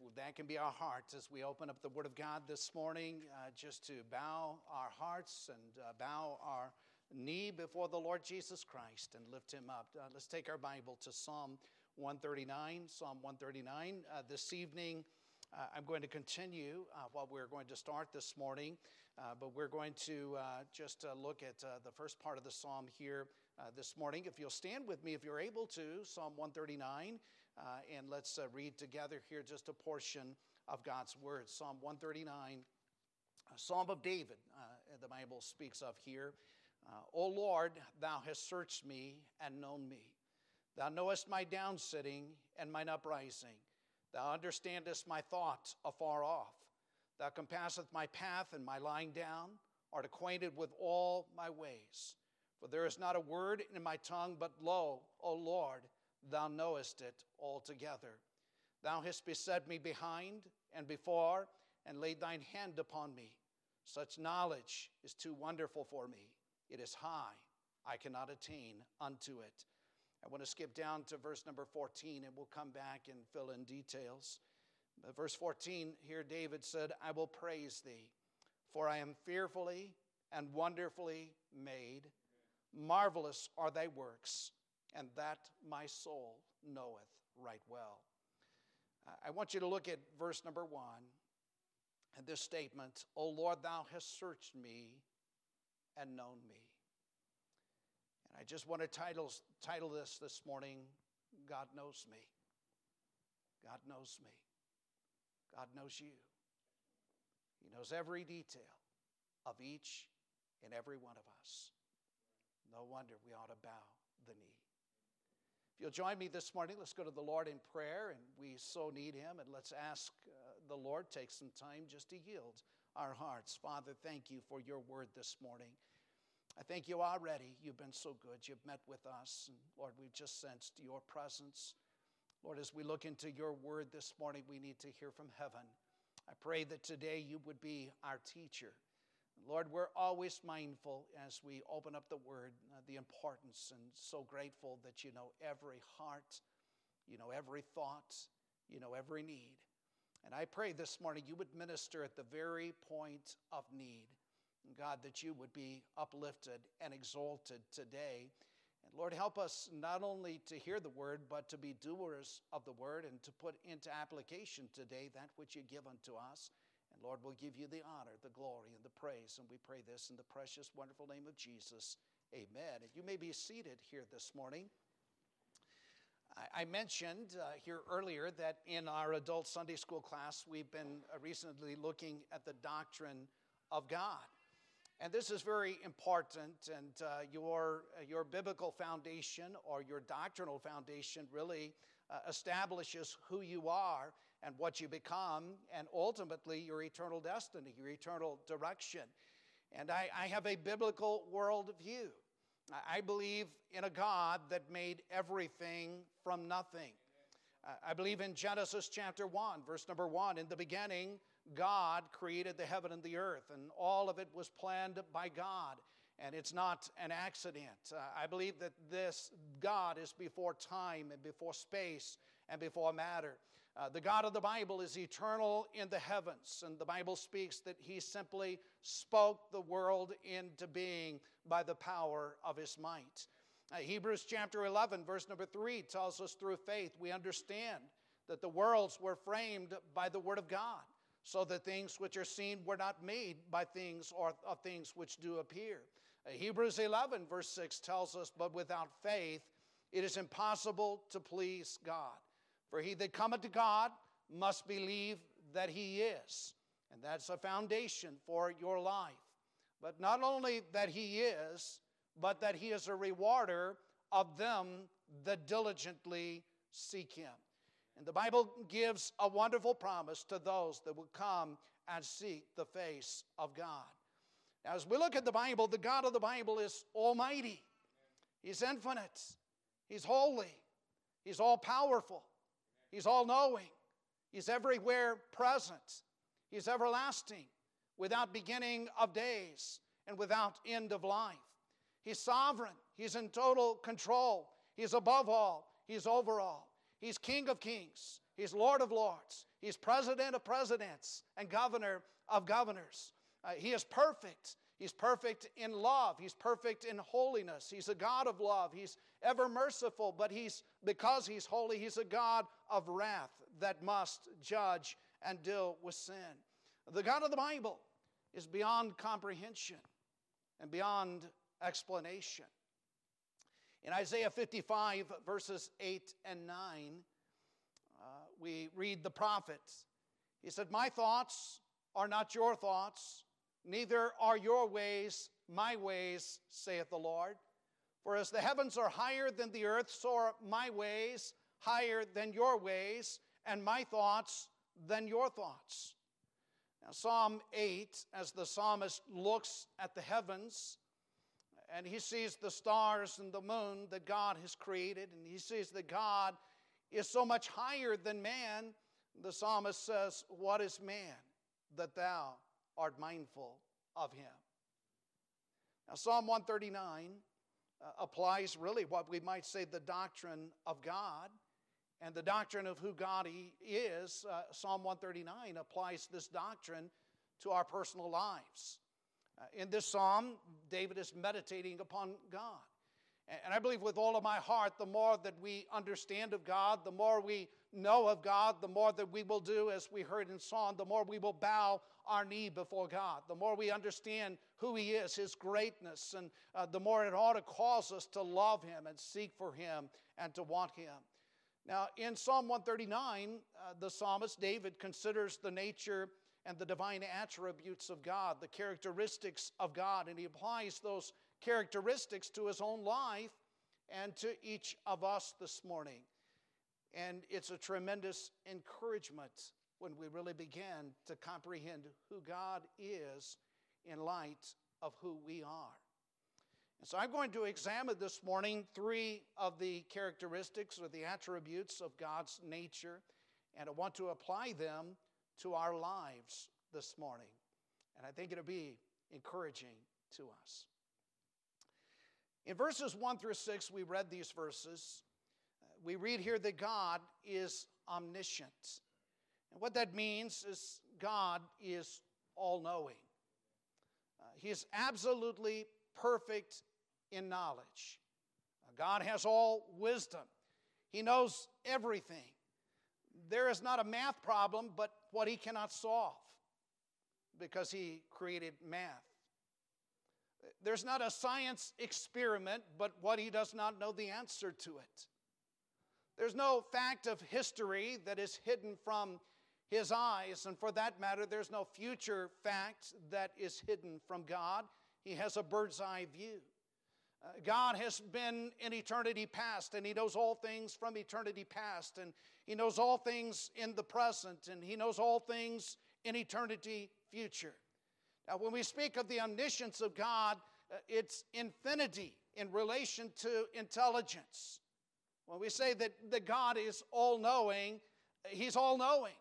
if that can be our hearts as we open up the Word of God this morning, uh, just to bow our hearts and uh, bow our knee before the Lord Jesus Christ and lift Him up. Uh, let's take our Bible to Psalm 139. Psalm 139. Uh, this evening, uh, I'm going to continue uh, what we're going to start this morning, but we're going to just look at the first part of the psalm here this morning. If you'll stand with me, if you're able to, Psalm 139. Uh, and let's uh, read together here just a portion of God's Word. Psalm 139, a Psalm of David, uh, the Bible speaks of here. Uh, o Lord, thou hast searched me and known me. Thou knowest my downsitting and mine uprising. Thou understandest my thoughts afar off. Thou compasseth my path and my lying down, art acquainted with all my ways. For there is not a word in my tongue, but lo, O Lord, thou knowest it altogether. Thou hast beset me behind and before, and laid thine hand upon me. Such knowledge is too wonderful for me. It is high, I cannot attain unto it. I want to skip down to verse number 14, and we'll come back and fill in details. But verse 14, here David said, I will praise thee, for I am fearfully and wonderfully made. Marvelous are thy works and that my soul knoweth right well. I want you to look at verse number one and this statement O Lord, thou hast searched me and known me. And I just want to title, title this this morning God Knows Me. God knows me. God knows you. He knows every detail of each and every one of us. No wonder we ought to bow the knee. You'll join me this morning, let's go to the Lord in prayer, and we so need Him, and let's ask uh, the Lord take some time just to yield our hearts. Father, thank you for your word this morning. I thank you already. You've been so good. You've met with us, and Lord, we've just sensed your presence. Lord, as we look into your word this morning, we need to hear from heaven. I pray that today you would be our teacher Lord, we're always mindful as we open up the word, uh, the importance, and so grateful that you know every heart, you know every thought, you know every need. And I pray this morning you would minister at the very point of need. God, that you would be uplifted and exalted today. And Lord, help us not only to hear the word, but to be doers of the word and to put into application today that which you give unto us. Lord, we'll give you the honor, the glory, and the praise. And we pray this in the precious, wonderful name of Jesus. Amen. And you may be seated here this morning. I mentioned uh, here earlier that in our adult Sunday school class, we've been uh, recently looking at the doctrine of God. And this is very important, and uh, your, uh, your biblical foundation or your doctrinal foundation really uh, establishes who you are and what you become, and ultimately your eternal destiny, your eternal direction. And I, I have a biblical worldview. I believe in a God that made everything from nothing. I believe in Genesis chapter 1, verse number 1. In the beginning, God created the heaven and the earth, and all of it was planned by God, and it's not an accident. Uh, I believe that this God is before time and before space and before matter. Uh, the God of the Bible is eternal in the heavens, and the Bible speaks that he simply spoke the world into being by the power of his might. Uh, Hebrews chapter 11, verse number 3 tells us through faith we understand that the worlds were framed by the word of God, so that things which are seen were not made by things or of things which do appear. Uh, Hebrews 11, verse 6 tells us, But without faith it is impossible to please God. For he that cometh to God must believe that he is. And that's a foundation for your life. But not only that he is, but that he is a rewarder of them that diligently seek him. And the Bible gives a wonderful promise to those that will come and seek the face of God. Now, as we look at the Bible, the God of the Bible is almighty, He's infinite, He's holy, He's all powerful. He's all knowing, He's everywhere present, He's everlasting, without beginning of days and without end of life. He's sovereign, He's in total control, He's above all, He's over all. He's King of kings, He's Lord of lords. He's president of presidents and governor of governors. Uh, he is perfect. He's perfect in love. He's perfect in holiness. He's a God of love. He's ever merciful, but he's because he's holy, he's a God of wrath that must judge and deal with sin. The God of the Bible is beyond comprehension and beyond explanation. In Isaiah 55, verses 8 and 9, uh, we read the prophets. He said, My thoughts are not your thoughts, neither are your ways my ways, saith the Lord. For as the heavens are higher than the earth, so are my ways higher than your ways, and my thoughts than your thoughts. Now, Psalm 8, as the psalmist looks at the heavens, and he sees the stars and the moon that God has created, and he sees that God is so much higher than man, the psalmist says, What is man that thou art mindful of him? Now, Psalm 139 uh, applies really what we might say the doctrine of God and the doctrine of who God is. Uh, Psalm 139 applies this doctrine to our personal lives. Uh, in this psalm, David is meditating upon God. And I believe with all of my heart, the more that we understand of God, the more we know of God, the more that we will do, as we heard in Psalm, the more we will bow our knee before God, the more we understand who He is, His greatness, and uh, the more it ought to cause us to love Him and seek for Him and to want Him. Now, in Psalm 139, uh, the psalmist David considers the nature and the divine attributes of God, the characteristics of God, and he applies those characteristics to his own life and to each of us this morning. And it's a tremendous encouragement when we really begin to comprehend who God is in light of who we are. And so I'm going to examine this morning three of the characteristics or the attributes of God's nature, and I want to apply them to our lives this morning. And I think it'll be encouraging to us. In verses 1 through 6, we read these verses. We read here that God is omniscient. And what that means is God is all knowing. Uh, he is absolutely perfect in knowledge. God has all wisdom, He knows everything. There is not a math problem but what He cannot solve because He created math. There's not a science experiment, but what he does not know the answer to it. There's no fact of history that is hidden from his eyes, and for that matter, there's no future fact that is hidden from God. He has a bird's eye view. Uh, God has been in eternity past, and He knows all things from eternity past, and He knows all things in the present, and He knows all things in eternity future. Now, when we speak of the omniscience of God, uh, it's infinity in relation to intelligence. When we say that, that God is all knowing, He's all knowing.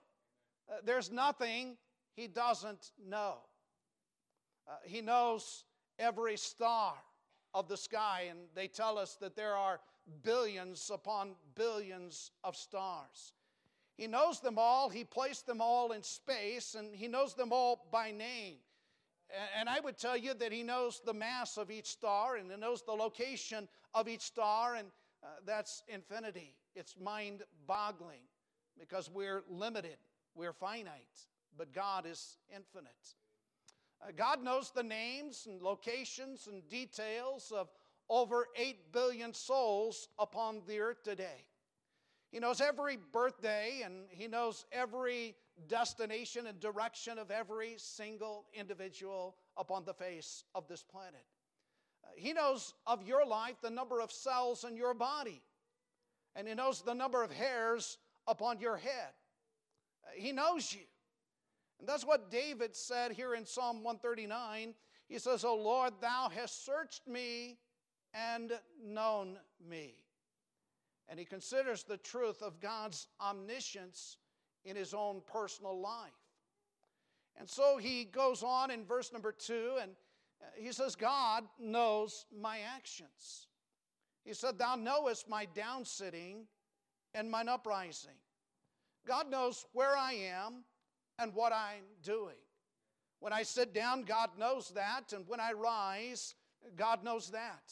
Uh, there's nothing He doesn't know. Uh, he knows every star of the sky, and they tell us that there are billions upon billions of stars. He knows them all, He placed them all in space, and He knows them all by name. And I would tell you that he knows the mass of each star and he knows the location of each star, and uh, that's infinity. It's mind boggling because we're limited, we're finite, but God is infinite. Uh, God knows the names and locations and details of over 8 billion souls upon the earth today. He knows every birthday and he knows every destination and direction of every single individual upon the face of this planet. Uh, he knows of your life the number of cells in your body, and He knows the number of hairs upon your head. Uh, he knows you. And that's what David said here in Psalm 139. He says, O Lord, thou hast searched me and known me. And he considers the truth of God's omniscience in his own personal life. And so he goes on in verse number two, and uh, he says, God knows my actions. He said, Thou knowest my downsitting and mine uprising. God knows where I am and what I'm doing. When I sit down, God knows that. And when I rise, God knows that.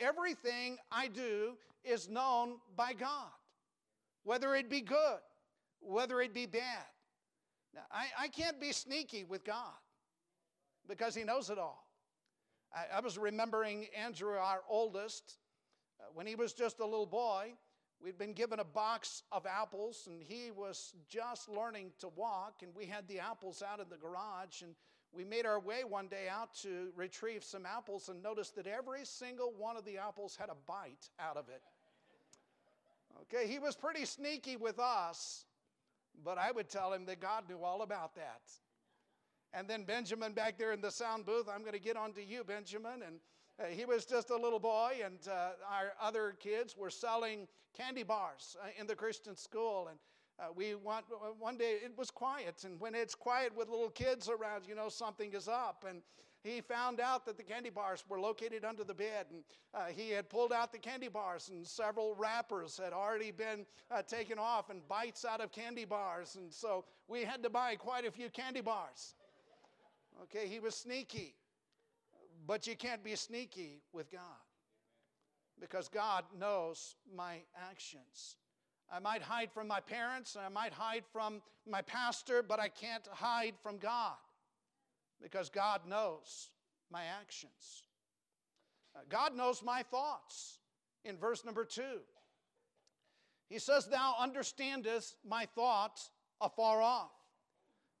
Everything I do is known by God, whether it be good, whether it be bad. Now, I, I can't be sneaky with God because He knows it all. I, I was remembering Andrew, our oldest, uh, when he was just a little boy. We'd been given a box of apples, and he was just learning to walk. And we had the apples out in the garage, and we made our way one day out to retrieve some apples and noticed that every single one of the apples had a bite out of it. Okay, he was pretty sneaky with us, but I would tell him that God knew all about that. And then Benjamin back there in the sound booth, I'm going to get on to you, Benjamin. And uh, he was just a little boy, and uh, our other kids were selling candy bars uh, in the Christian school. And uh, we want, uh, one day it was quiet, and when it's quiet with little kids around, you know something is up. And he found out that the candy bars were located under the bed, and he had pulled out the candy bars, and several wrappers had already been taken off, and bites out of candy bars. And so we had to buy quite a few candy bars. Okay, he was sneaky. But you can't be sneaky with God because God knows my actions. I might hide from my parents, and I might hide from my pastor, but I can't hide from God because God knows my actions. Uh, God knows my thoughts in verse number two. He says, Thou understandest my thoughts afar off.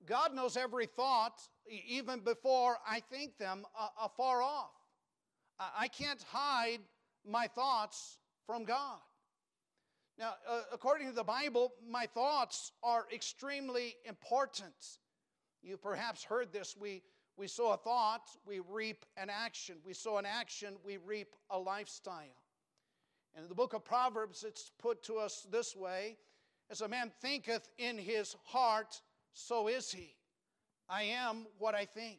God knows every thought even before I think them afar off. I can't hide my thoughts from God. Now, uh, according to the Bible, my thoughts are extremely important. You perhaps heard this. We, we sow a thought, we reap an action. We sow an action, we reap a lifestyle. And in the book of Proverbs, it's put to us this way As a man thinketh in his heart, so is he. I am what I think.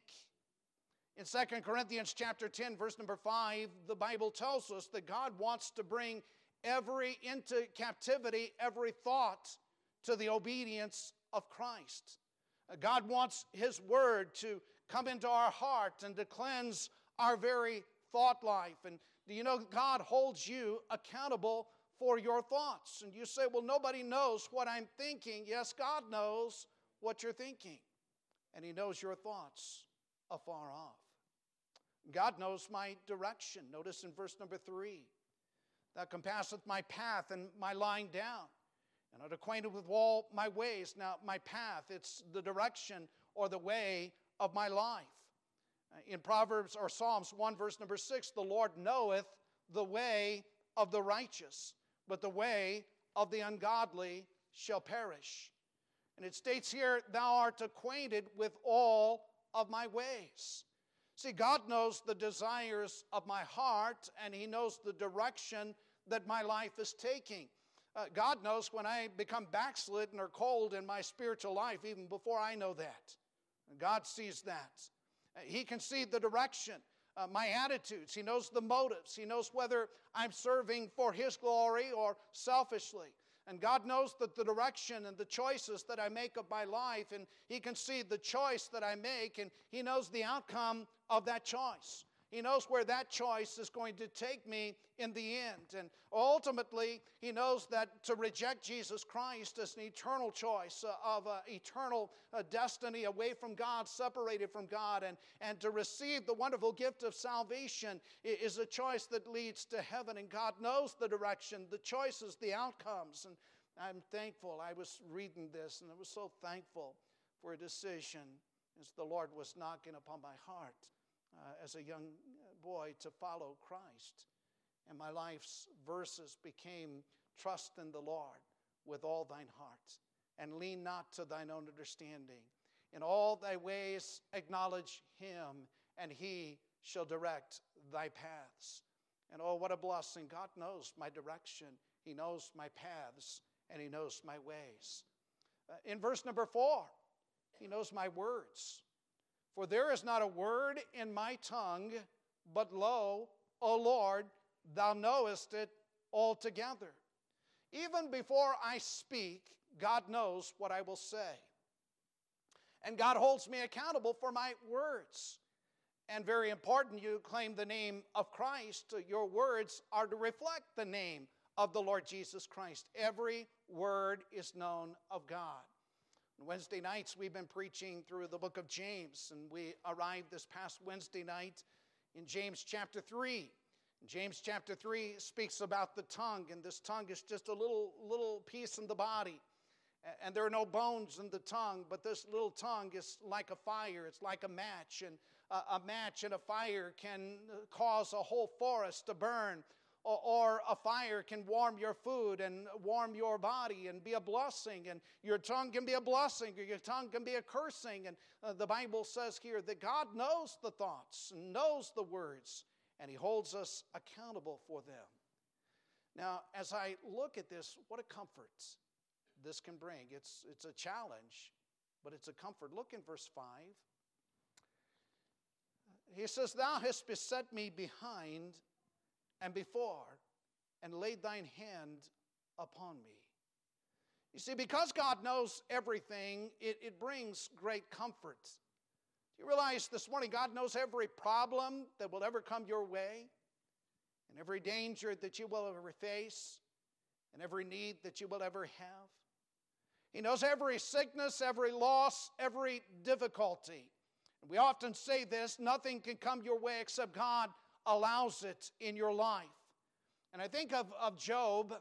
In 2 Corinthians chapter 10 verse number 5, the Bible tells us that God wants to bring every into captivity every thought to the obedience of Christ. Uh, God wants his word to come into our heart and to cleanse our very thought life. And do you know God holds you accountable for your thoughts? And you say, "Well, nobody knows what I'm thinking." Yes, God knows what you're thinking, and He knows your thoughts afar off. God knows my direction. Notice in verse number three Thou compasseth my path and my lying down, and art acquainted with all my ways. Now, my path, it's the direction or the way of my life. Uh, in Proverbs or Psalms 1, verse number 6, the Lord knoweth the way of the righteous, but the way of the ungodly shall perish. And it states here, Thou art acquainted with all of my ways. See, God knows the desires of my heart, and He knows the direction that my life is taking. Uh, God knows when I become backslidden or cold in my spiritual life, even before I know that. God sees that. Uh, he can see the direction, uh, my attitudes. He knows the motives. He knows whether I'm serving for His glory or selfishly. And God knows that the direction and the choices that I make of my life, and He can see the choice that I make, and He knows the outcome of that choice. He knows where that choice is going to take me in the end. And ultimately, He knows that to reject Jesus Christ is an eternal choice uh, of an eternal uh, destiny away from God, separated from God. And, and to receive the wonderful gift of salvation is a choice that leads to heaven. And God knows the direction, the choices, the outcomes. And I'm thankful. I was reading this and I was so thankful for a decision as the Lord was knocking upon my heart uh, as a young boy to follow Christ. And my life's verses became trust in the Lord with all thine heart, and lean not to thine own understanding. In all thy ways acknowledge him, and he shall direct thy paths. And oh, what a blessing. God knows my direction, he knows my paths, and he knows my ways. Uh, in verse number four, he knows my words. For there is not a word in my tongue, but lo, O Lord, thou knowest it altogether. Even before I speak, God knows what I will say. And God holds me accountable for my words. And very important, you claim the name of Christ. Your words are to reflect the name of the Lord Jesus Christ. Every word is known of God. Wednesday nights, we've been preaching through the book of James, and we arrived this past Wednesday night in James chapter 3. James chapter 3 speaks about the tongue, and this tongue is just a little, little piece in the body. And there are no bones in the tongue, but this little tongue is like a fire, it's like a match. And a match and a fire can cause a whole forest to burn or a fire can warm your food and warm your body and be a blessing, and your tongue can be a blessing, or your tongue can be a cursing. And uh, the Bible says here that God knows the thoughts and knows the words, and He holds us accountable for them. Now, as I look at this, what a comfort this can bring. It's, it's a challenge, but it's a comfort. Look in verse 5. He says, Thou hast beset me behind and before, and laid thine hand upon me. You see, because God knows everything, it, it brings great comfort. Do you realize this morning God knows every problem that will ever come your way, and every danger that you will ever face, and every need that you will ever have? He knows every sickness, every loss, every difficulty. And we often say this nothing can come your way except God allows it in your life. And I think of, of Job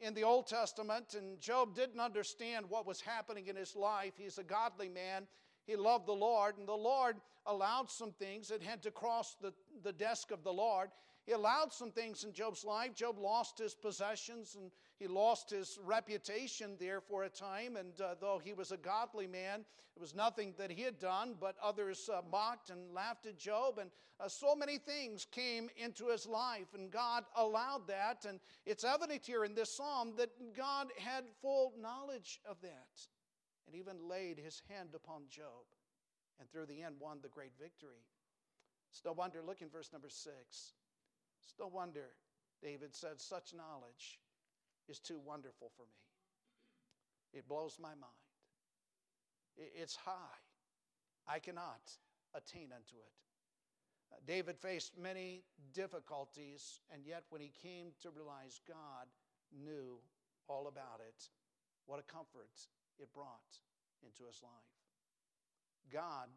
in the Old Testament, and Job didn't understand what was happening in his life. He's a godly man. He loved the Lord, and the Lord allowed some things that had to cross the, the desk of the Lord. He allowed some things in Job's life. Job lost his possessions and he lost his reputation there for a time. And uh, though he was a godly man, it was nothing that he had done, but others uh, mocked and laughed at Job. And uh, so many things came into his life, and God allowed that. And it's evident here in this psalm that God had full knowledge of that and even laid his hand upon Job. And through the end, won the great victory. It's no wonder, look in verse number six. It's no wonder David said, Such knowledge is too wonderful for me. It blows my mind. It's high. I cannot attain unto it. Uh, David faced many difficulties, and yet when he came to realize God knew all about it, what a comfort it brought into his life. God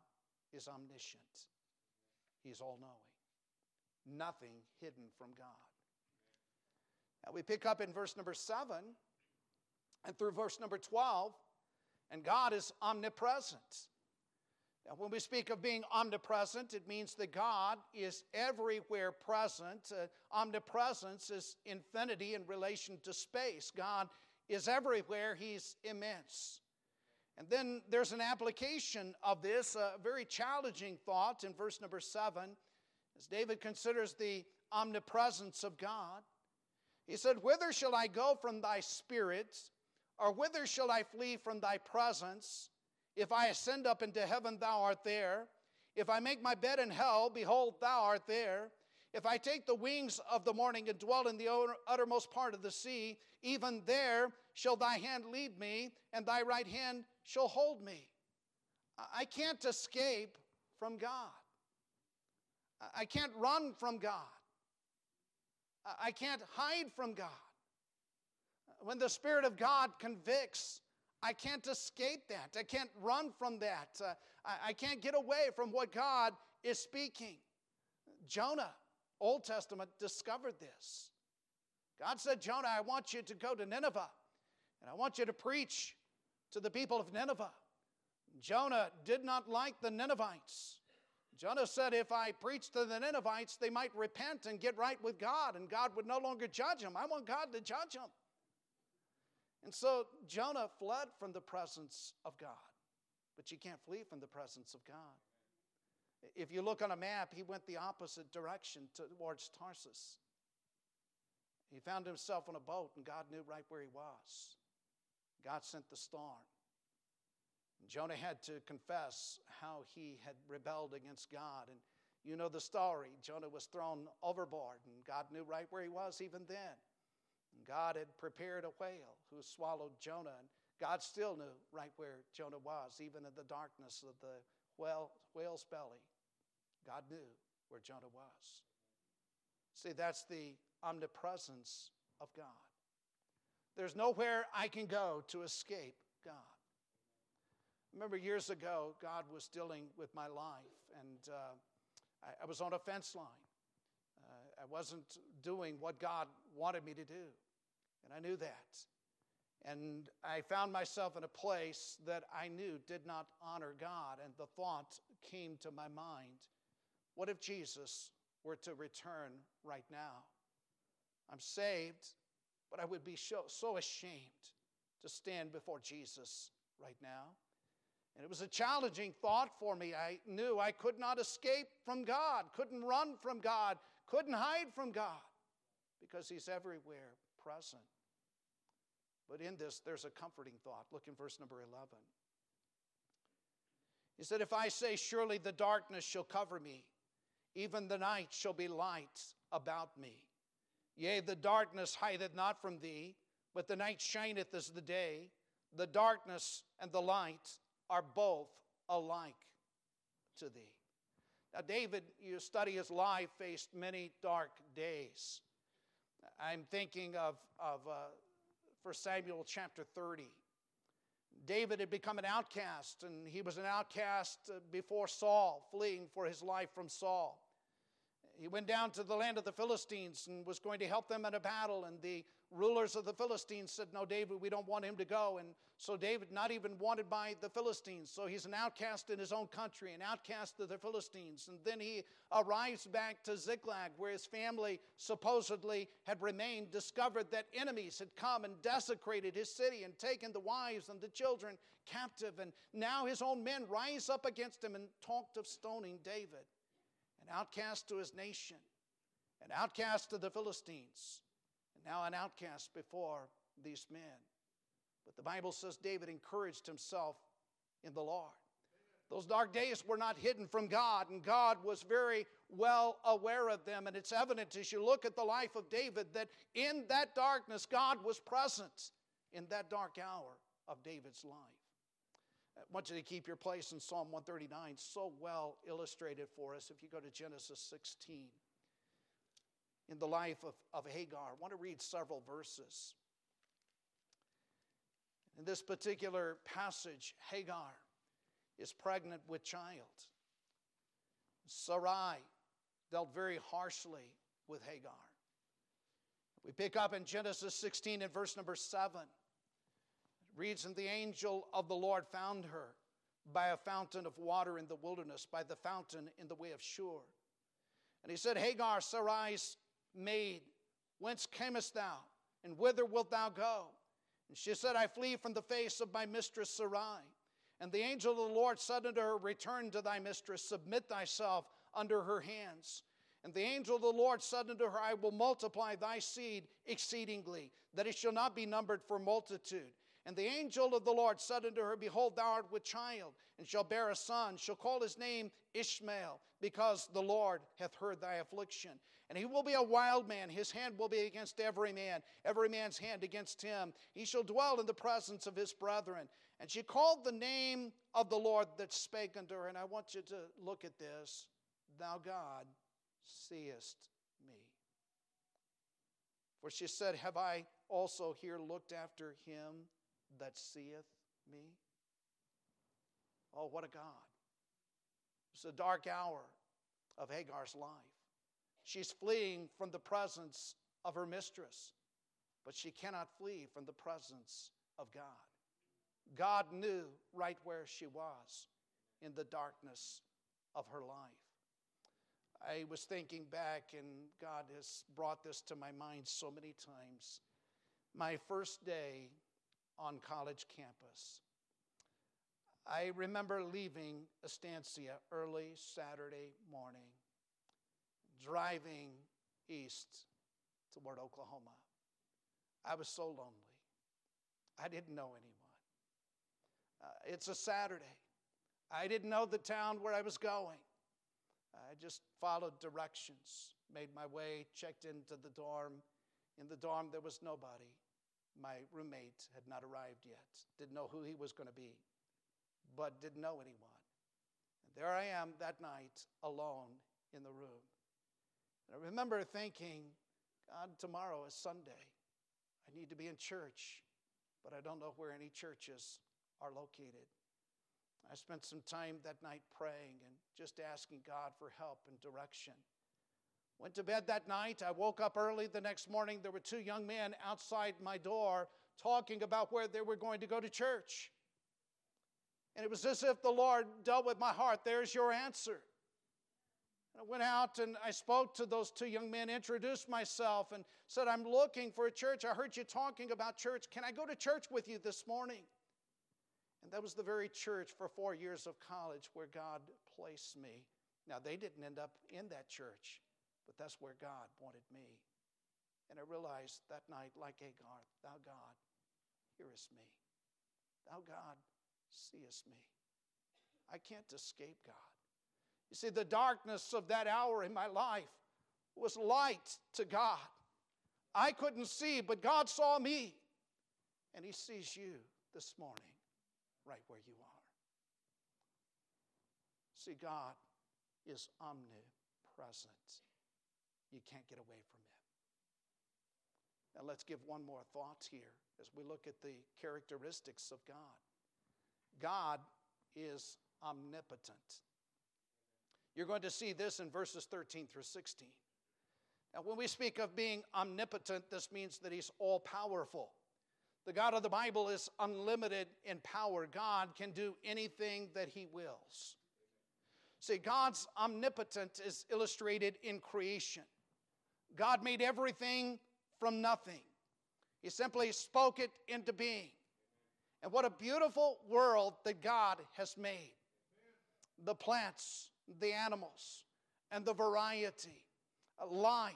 is omniscient, He's all knowing nothing hidden from God. Now we pick up in verse number 7 and through verse number 12, and God is omnipresent. Now, when we speak of being omnipresent, it means that God is everywhere present. Uh, omnipresence is infinity in relation to space. God is everywhere, He's immense. And then there's an application of this, a very challenging thought in verse number 7 as David considers the omnipresence of God, he said, Whither shall I go from thy spirit, or whither shall I flee from thy presence? If I ascend up into heaven, thou art there. If I make my bed in hell, behold, thou art there. If I take the wings of the morning and dwell in the uttermost part of the sea, even there shall thy hand lead me, and thy right hand shall hold me. I can't escape from God. I can't run from God. I can't hide from God. When the Spirit of God convicts, I can't escape that. I can't run from that. Uh, I, I can't get away from what God is speaking. Jonah, Old Testament, discovered this. God said, Jonah, I want you to go to Nineveh, and I want you to preach to the people of Nineveh. Jonah did not like the Ninevites. Jonah said, If I preach to the Ninevites, they might repent and get right with God, and God would no longer judge them. I want God to judge them. And so Jonah fled from the presence of God. But you can't flee from the presence of God. If you look on a map, he went the opposite direction towards Tarsus. He found himself on a boat, and God knew right where he was. God sent the storm. Jonah had to confess how he had rebelled against God. And you know the story. Jonah was thrown overboard, and God knew right where he was even then. And God had prepared a whale who swallowed Jonah, and God still knew right where Jonah was, even in the darkness of the whale, whale's belly. God knew where Jonah was. See, that's the omnipresence of God. There's nowhere I can go to escape God. Remember years ago, God was dealing with my life, and uh, I, I, was on a fence line. Uh, I wasn't doing what God wanted me to do, and I knew that. And I found myself in a place that I knew did not honor God, and the thought came to my mind what if Jesus were to return right now? I'm saved, but I would be so, so ashamed to stand before Jesus right now. It was a challenging thought for me. I knew I could not escape from God, couldn't run from God, couldn't hide from God because He's everywhere present. But in this, there's a comforting thought. Look in verse number 11. He said, If I say, Surely the darkness shall cover me, even the night shall be light about me. Yea, the darkness hideth not from thee, but the night shineth as the day. The darkness and the light are both alike to thee. Now, David, you study his life, faced many dark days. I'm thinking of, of uh, 1 Samuel chapter 30. David had become an outcast, and he was an outcast uh, before Saul, fleeing for his life from Saul. He went down to the land of the Philistines and was going to help them in a battle, and the rulers of the Philistines said, No, David, we don't want him to go. And so David, not even wanted by the Philistines. So he's an outcast in his own country, an outcast of the Philistines. And then he arrives back to Ziklag, where his family supposedly had remained, discovered that enemies had come and desecrated his city and taken the wives and the children captive. And now his own men rise up against him and talked of stoning David, an outcast to his nation, an outcast to the Philistines now an outcast before these men. But the Bible says David encouraged himself in the Lord. Those dark days were not hidden from God, and God was very well aware of them. And it's evident as you look at the life of David that in that darkness, God was present in that dark hour of David's life. I want you to keep your place in Psalm 139, so well illustrated for us if you go to Genesis 16 in the life of, of Hagar. I want to read several verses. In this particular passage, Hagar is pregnant with child. Sarai dealt very harshly with Hagar. We pick up in Genesis 16 and verse number 7. It reads, And the angel of the Lord found her by a fountain of water in the wilderness, by the fountain in the way of Shur. And he said, Hagar, Sarai's maid, whence camest thou? And whither wilt thou go? And she said, I flee from the face of my mistress Sarai. And the angel of the Lord said unto her, Return to thy mistress, submit thyself under her hands. And the angel of the Lord said unto her, I will multiply thy seed exceedingly, that it shall not be numbered for multitude. And the angel of the Lord said unto her, Behold, thou art with child, and shall bear a son, shall call his name Ishmael, because the Lord hath heard thy affliction. And he will be a wild man. His hand will be against every man, every man's hand against him. He shall dwell in the presence of his brethren. And she called the name of the Lord that spake unto her. And I want you to look at this. Thou God seest me. For she said, Have I also here looked after him that seeth me? Oh, what a God. It's a dark hour of Hagar's life. She's fleeing from the presence of her mistress, but she cannot flee from the presence of God. God knew right where she was in the darkness of her life. I was thinking back, and God has brought this to my mind so many times. My first day on college campus. I remember leaving Estancia early Saturday morning driving east toward Oklahoma. I was so lonely. I didn't know anyone. Uh, it's a Saturday. I didn't know the town where I was going. I just followed directions, made my way, checked into the dorm. In the dorm, there was nobody. My roommate had not arrived yet, didn't know who he was going to be, but didn't know anyone. And there I am that night alone in the room. And I remember thinking, God, tomorrow is Sunday. I need to be in church, but I don't know where any churches are located. I spent some time that night praying and just asking God for help and direction. Went to bed that night. I woke up early the next morning. There were two young men outside my door talking about where they were going to go to church. And it was as if the Lord dealt with my heart. There's your answer. And I went out and I spoke to those two young men, introduced myself, and said, I'm looking for a church. I heard you talking about church. Can I go to church with you this morning? And that was the very church for four years of college where God placed me. Now, they didn't end up in that church, but that's where God wanted me. And I realized that night, like Hagar, Thou God, hearest me. Thou God, seest me. I can't escape God. You see, the darkness of that hour in my life was light to God. I couldn't see, but God saw me. And He sees you this morning, right where you are. See, God is omnipresent. You can't get away from it. Now, let's give one more thought here as we look at the characteristics of God. God is omnipotent. You're going to see this in verses 13 through 16. Now, when we speak of being omnipotent, this means that he's all powerful. The God of the Bible is unlimited in power. God can do anything that he wills. See, God's omnipotent is illustrated in creation. God made everything from nothing. He simply spoke it into being. And what a beautiful world that God has made. The plants, the animals, and the variety, uh, life,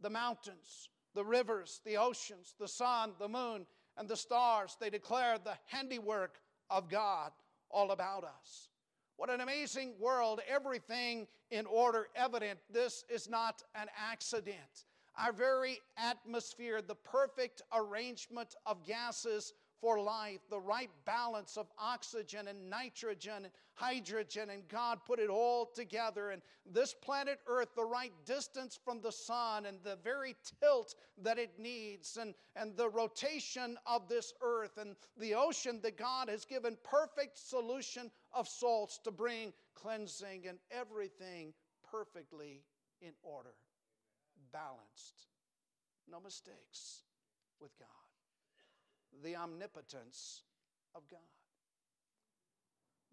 the mountains, the rivers, the oceans, the sun, the moon, and the stars. They declare the handiwork of God all about us. What an amazing world, everything in order, evident. This is not an accident. Our very atmosphere, the perfect arrangement of gases for life, the right balance of oxygen and nitrogen and hydrogen, and God put it all together. And this planet Earth, the right distance from the sun, and the very tilt that it needs, and, and the rotation of this earth, and the ocean that God has given perfect solution of salts to bring cleansing and everything perfectly in order, balanced, no mistakes with God the omnipotence of God.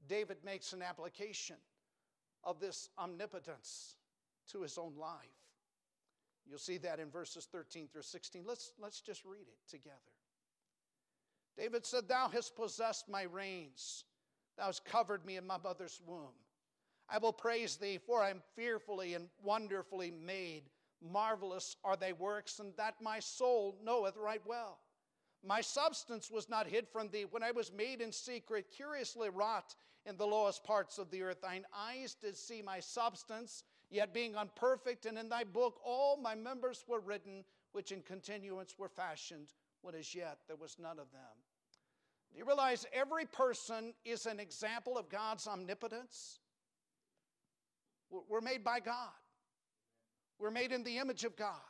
David makes an application of this omnipotence to his own life. You'll see that in verses 13 through 16. Let's, let's just read it together. David said, Thou hast possessed my reins, thou hast covered me in my mother's womb. I will praise thee, for I am fearfully and wonderfully made. Marvelous are thy works, and that my soul knoweth right well. My substance was not hid from thee when I was made in secret, curiously wrought in the lowest parts of the earth. Thine eyes did see my substance, yet being unperfect, and in thy book all my members were written, which in continuance were fashioned, when as yet there was none of them. Do you realize every person is an example of God's omnipotence? We're made by God. We're made in the image of God.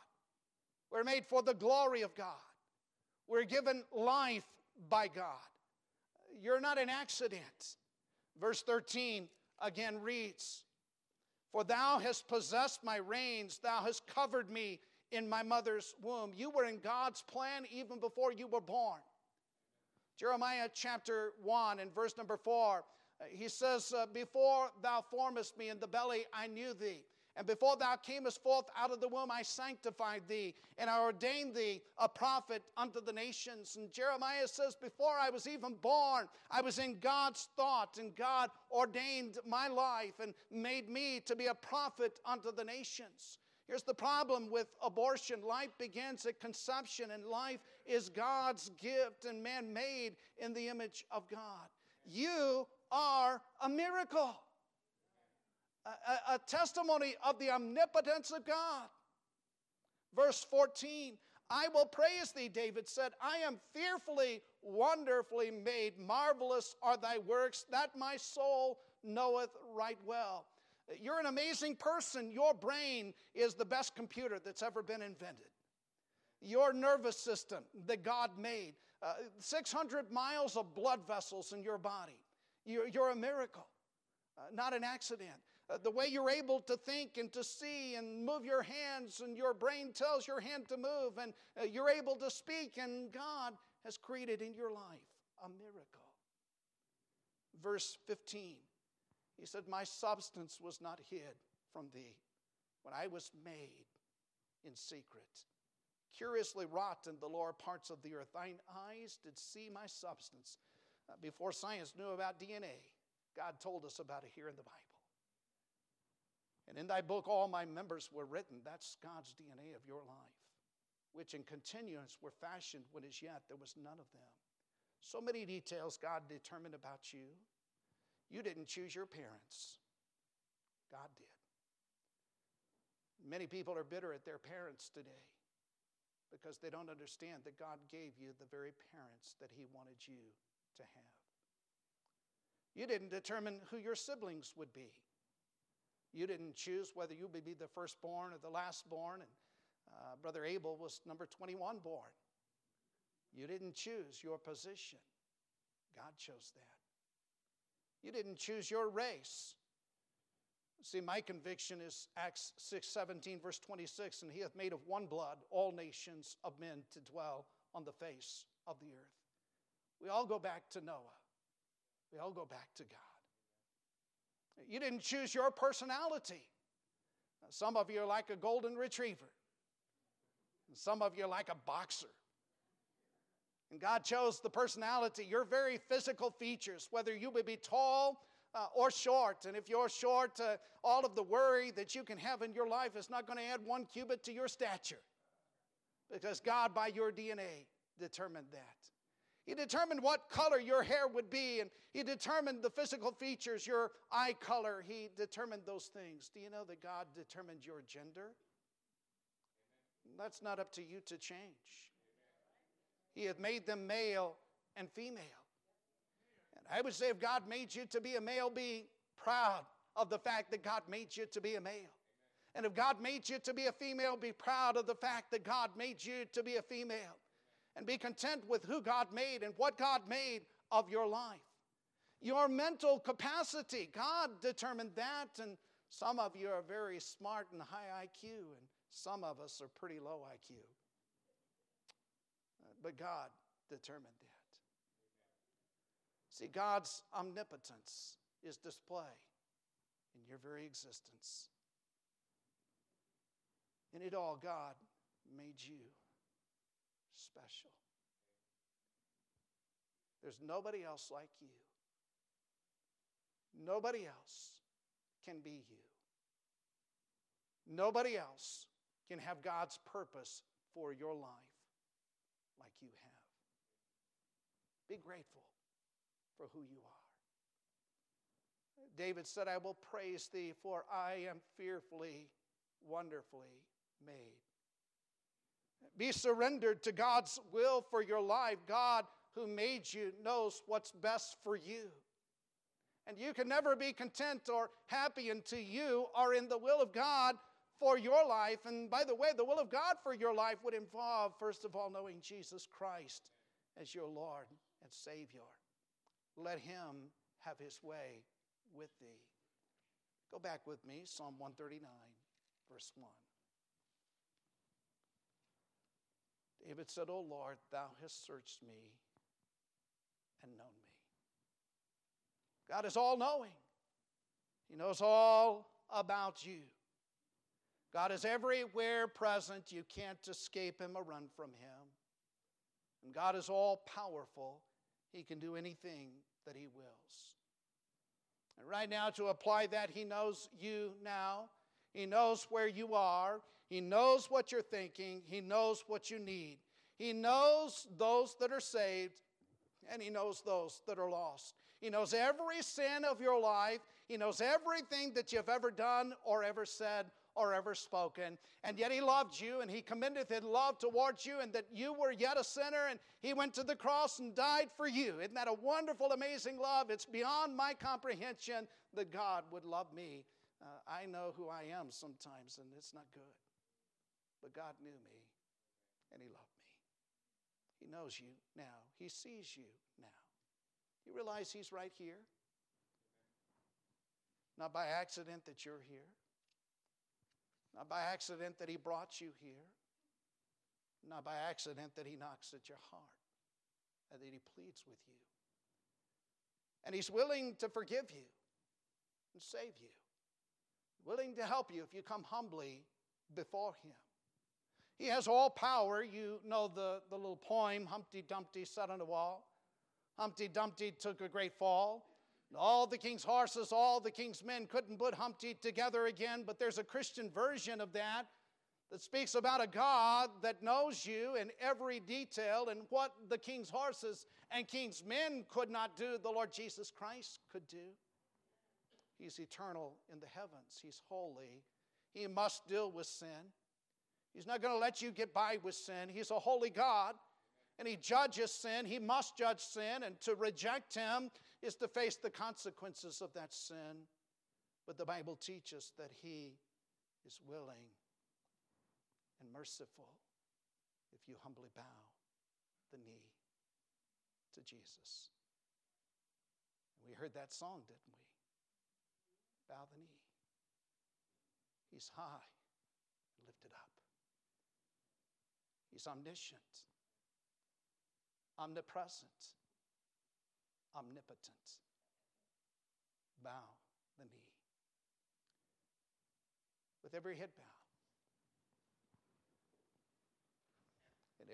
We're made for the glory of God. We're given life by God. You're not an accident. Verse 13 again reads For thou hast possessed my reins, thou hast covered me in my mother's womb. You were in God's plan even before you were born. Jeremiah chapter 1 and verse number 4, uh, he says, Before thou formest me in the belly, I knew thee. And before thou camest forth out of the womb, I sanctified thee, and I ordained thee a prophet unto the nations. And Jeremiah says, Before I was even born, I was in God's thought, and God ordained my life and made me to be a prophet unto the nations. Here's the problem with abortion life begins at conception, and life is God's gift, and man made in the image of God. You are a miracle a, a testimony of the omnipotence of God. Verse 14 I will praise thee, David said. I am fearfully, wonderfully made. Marvelous are thy works, that my soul knoweth right well. You're an amazing person. Your brain is the best computer that's ever been invented. Your nervous system that God made, uh, 600 miles of blood vessels in your body. You're, you're a miracle, uh, not an accident. Uh, the way you're able to think and to see and move your hands, and your brain tells your hand to move, and uh, you're able to speak, and God has created in your life a miracle. Verse 15 he said, My substance was not hid from thee when I was made in secret. Curiously wrought in the lower parts of the earth, thine eyes did see my substance. Uh, before science knew about DNA, God told us about it here in the Bible. And in thy book, all my members were written. That's God's DNA of your life, which in continuance were fashioned when as yet there was none of them. So many details God determined about you. You didn't choose your parents, God did. Many people are bitter at their parents today because they don't understand that God gave you the very parents that He wanted you to have. You didn't determine who your siblings would be. You didn't choose whether you would be the firstborn or the lastborn, and uh, Brother Abel was number 21 born. You didn't choose your position, God chose that. You didn't choose your race. See, my conviction is Acts 6 17, verse 26, and he hath made of one blood all nations of men to dwell on the face of the earth. We all go back to Noah, we all go back to God. You didn't choose your personality. Some of you are like a golden retriever, some of you are like a boxer. And God chose the personality, your very physical features, whether you would be tall uh, or short. And if you're short, uh, all of the worry that you can have in your life is not going to add one cubit to your stature. Because God, by your DNA, determined that. He determined what color your hair would be, and He determined the physical features, your eye color. He determined those things. Do you know that God determined your gender? That's not up to you to change. He hath made them male and female. And I would say if God made you to be a male, be proud of the fact that God made you to be a male. And if God made you to be a female, be proud of the fact that God made you to be a female. And be content with who God made and what God made of your life. Your mental capacity, God determined that. And some of you are very smart and high IQ, and some of us are pretty low IQ. Uh, but God determined that. See, God's omnipotence is display in your very existence. In it all, God made you special. There's nobody else like you. Nobody else can be you. Nobody else can have God's purpose for your life like you have. Be grateful for who you are. David said, I will praise thee, for I am fearfully, wonderfully made. Be surrendered to God's will for your life. God, who made you, knows what's best for you. And you can never be content or happy until you are in the will of God for your life. And by the way, the will of God for your life would involve, first of all, knowing Jesus Christ as your Lord and Savior. Let Him have His way with thee. Go back with me, Psalm 139, verse 1. David said, O Lord, thou hast searched me and known me. God is all knowing, He knows all about you. God is everywhere present. You can't escape Him or run from Him. And God is all powerful. He can do anything that He wills. And right now, to apply that, He knows you now. He knows where you are. He knows what you're thinking. He knows what you need. He knows those that are saved, and He knows those that are lost. He knows every sin of your life. He knows everything that you've ever done or ever said or ever spoken. And yet he loved you, and he commendeth his love towards you, and that you were yet a sinner, and he went to the cross and died for you. Isn't that a wonderful, amazing love? It's beyond my comprehension that God would love me. Uh, I know who I am sometimes, and it's not good. But God knew me, and he loved me. He knows you now, he sees you now. You realize he's right here? Not by accident that you're here. Not by accident that He brought you here. Not by accident that He knocks at your heart and that He pleads with you. And He's willing to forgive you and save you, willing to help you if you come humbly before Him. He has all power. You know the, the little poem, Humpty Dumpty sat on the wall. Humpty Dumpty took a great fall. And All the king's horses, all the king's men couldn't put Humpty together again, but there's a Christian version of that that speaks about a God that knows you in every detail and what the king's horses and king's men could not do, the Lord Jesus Christ could do. He's eternal in the heavens, He's holy. He must deal with sin. He's not going to let you get by with sin. He's a holy God and He judges sin. He must judge sin, and to reject Him is to face the consequences of that sin. But the Bible teaches that He is willing and merciful if you humbly bow the knee to Jesus. We heard that song, didn't we? Bow the knee. He's high and lifted up. He's omniscient, omnipresent, omnipotent. Bow the knee. With every head bowed